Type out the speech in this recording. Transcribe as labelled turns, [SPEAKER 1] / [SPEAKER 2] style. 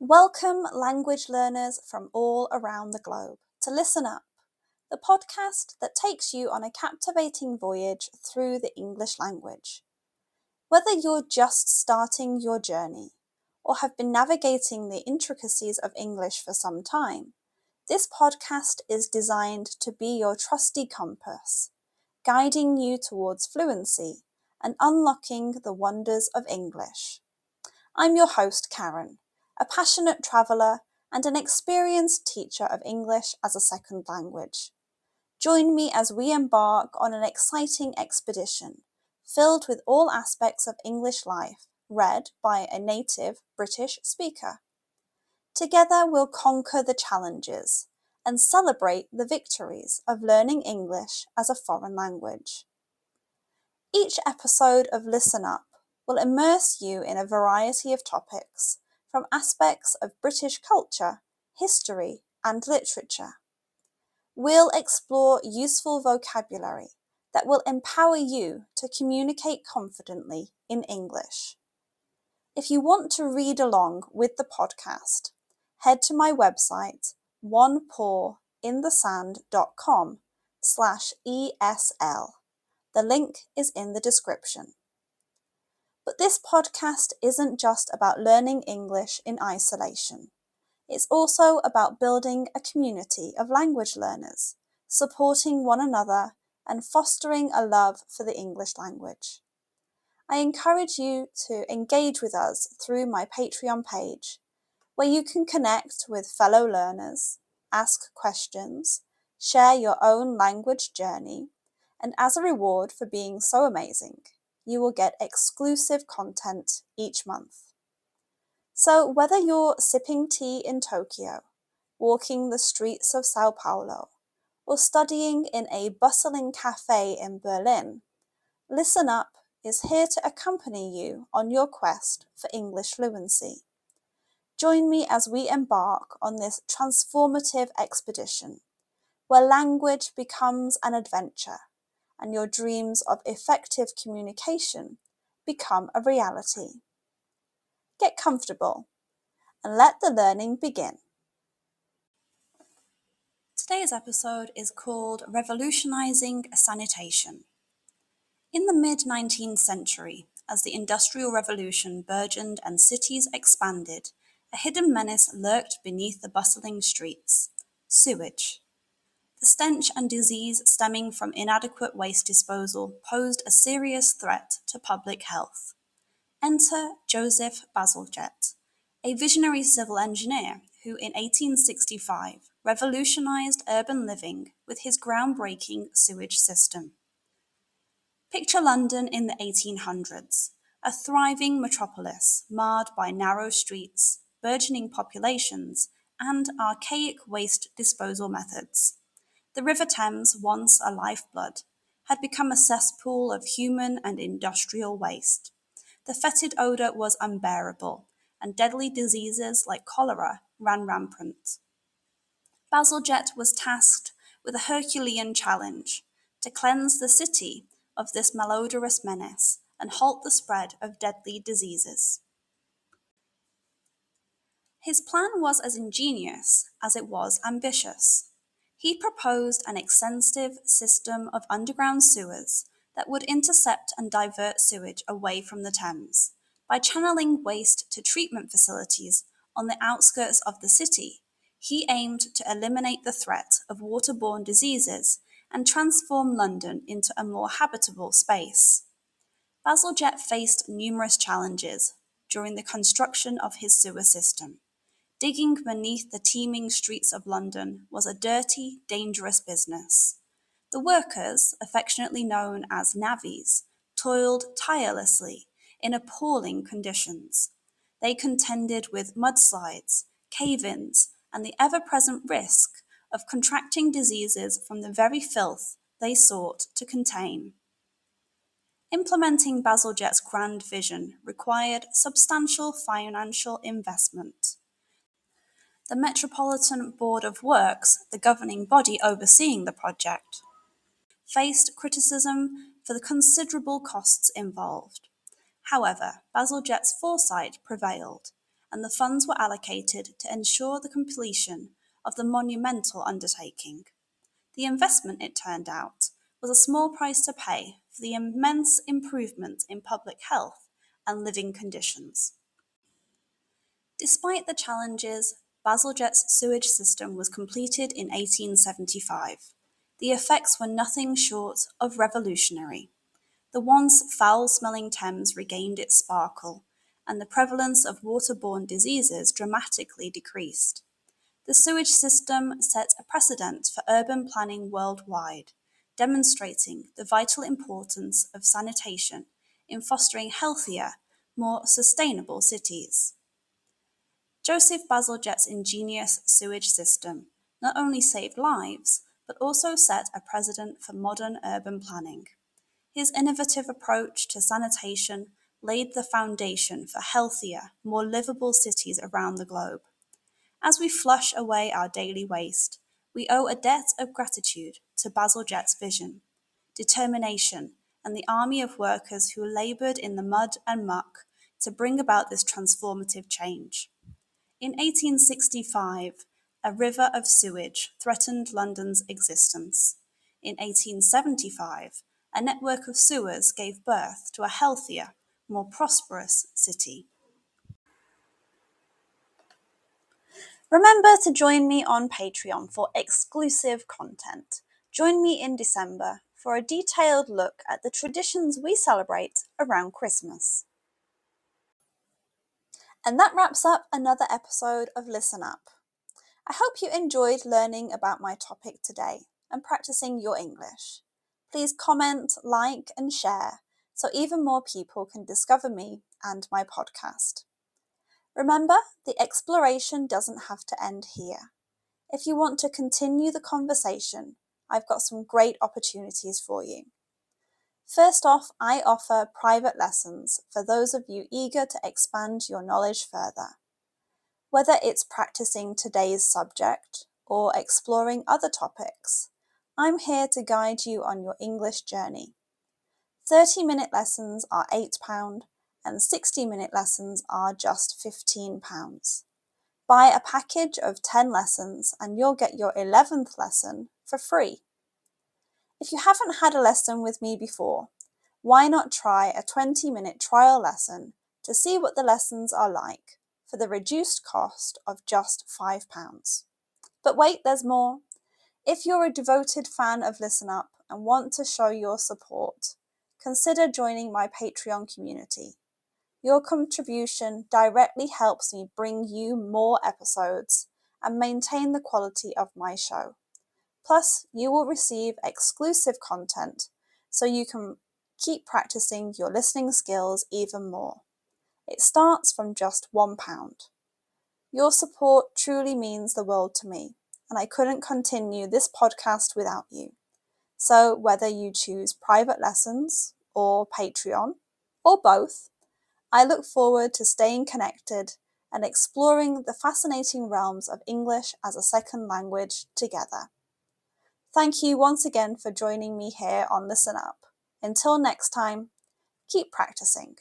[SPEAKER 1] Welcome, language learners from all around the globe, to Listen Up, the podcast that takes you on a captivating voyage through the English language. Whether you're just starting your journey or have been navigating the intricacies of English for some time, this podcast is designed to be your trusty compass, guiding you towards fluency and unlocking the wonders of English. I'm your host, Karen a passionate traveller, and an experienced teacher of English as a second language. Join me as we embark on an exciting expedition filled with all aspects of English life, read by a native British speaker. Together we'll conquer the challenges and celebrate the victories of learning English as a foreign language. Each episode of Listen Up will immerse you in a variety of topics from aspects of British culture, history, and literature. We'll explore useful vocabulary that will empower you to communicate confidently in English. If you want to read along with the podcast, head to my website, onepawinthesand.com slash ESL. The link is in the description. But this podcast isn't just about learning English in isolation. It's also about building a community of language learners, supporting one another, and fostering a love for the English language. I encourage you to engage with us through my Patreon page, where you can connect with fellow learners, ask questions, share your own language journey, and as a reward for being so amazing, you will get exclusive content each month. So, whether you're sipping tea in Tokyo, walking the streets of Sao Paulo, or studying in a bustling cafe in Berlin, Listen Up is here to accompany you on your quest for English fluency. Join me as we embark on this transformative expedition, where language becomes an adventure and your dreams of effective communication become a reality. Get comfortable and let the learning begin. Today's episode is called Revolutionizing Sanitation. In the mid 19th century, as the Industrial Revolution burgeoned and cities expanded, a hidden menace lurked beneath the bustling streets sewage. The stench and disease stemming from inadequate waste disposal posed a serious threat to public health. Enter Joseph Bazalgette, a visionary civil engineer who in 1865 revolutionized urban living with his groundbreaking sewage system. Picture London in the 1800s, a thriving metropolis marred by narrow streets, burgeoning populations, and archaic waste disposal methods. The River Thames, once a lifeblood, had become a cesspool of human and industrial waste. The fetid odour was unbearable, and deadly diseases like cholera ran rampant. Bazalgette was tasked with a Herculean challenge to cleanse the city of this malodorous menace and halt the spread of deadly diseases. His plan was as ingenious as it was ambitious. He proposed an extensive system of underground sewers that would intercept and divert sewage away from the Thames. By channeling waste to treatment facilities on the outskirts of the city, he aimed to eliminate the threat of waterborne diseases and transform London into a more habitable space. Bazalgette faced numerous challenges during the construction of his sewer system. Digging beneath the teeming streets of London was a dirty, dangerous business. The workers, affectionately known as navvies, toiled tirelessly in appalling conditions. They contended with mudslides, cave ins, and the ever present risk of contracting diseases from the very filth they sought to contain. Implementing Bazalgette's grand vision required substantial financial investment. The Metropolitan Board of Works, the governing body overseeing the project, faced criticism for the considerable costs involved. However, Bazalgette's foresight prevailed, and the funds were allocated to ensure the completion of the monumental undertaking. The investment, it turned out, was a small price to pay for the immense improvement in public health and living conditions. Despite the challenges, Bazalgette's sewage system was completed in 1875. The effects were nothing short of revolutionary. The once foul smelling Thames regained its sparkle, and the prevalence of waterborne diseases dramatically decreased. The sewage system set a precedent for urban planning worldwide, demonstrating the vital importance of sanitation in fostering healthier, more sustainable cities. Joseph Bazalgette's ingenious sewage system not only saved lives, but also set a precedent for modern urban planning. His innovative approach to sanitation laid the foundation for healthier, more livable cities around the globe. As we flush away our daily waste, we owe a debt of gratitude to Bazalgette's vision, determination, and the army of workers who laboured in the mud and muck to bring about this transformative change. In 1865, a river of sewage threatened London's existence. In 1875, a network of sewers gave birth to a healthier, more prosperous city. Remember to join me on Patreon for exclusive content. Join me in December for a detailed look at the traditions we celebrate around Christmas. And that wraps up another episode of Listen Up. I hope you enjoyed learning about my topic today and practicing your English. Please comment, like, and share so even more people can discover me and my podcast. Remember, the exploration doesn't have to end here. If you want to continue the conversation, I've got some great opportunities for you. First off, I offer private lessons for those of you eager to expand your knowledge further. Whether it's practicing today's subject or exploring other topics, I'm here to guide you on your English journey. 30 minute lessons are £8 and 60 minute lessons are just £15. Buy a package of 10 lessons and you'll get your 11th lesson for free. If you haven't had a lesson with me before, why not try a 20 minute trial lesson to see what the lessons are like for the reduced cost of just £5? But wait, there's more. If you're a devoted fan of Listen Up and want to show your support, consider joining my Patreon community. Your contribution directly helps me bring you more episodes and maintain the quality of my show. Plus, you will receive exclusive content so you can keep practicing your listening skills even more. It starts from just £1. Your support truly means the world to me, and I couldn't continue this podcast without you. So, whether you choose private lessons or Patreon, or both, I look forward to staying connected and exploring the fascinating realms of English as a second language together. Thank you once again for joining me here on Listen Up. Until next time, keep practicing.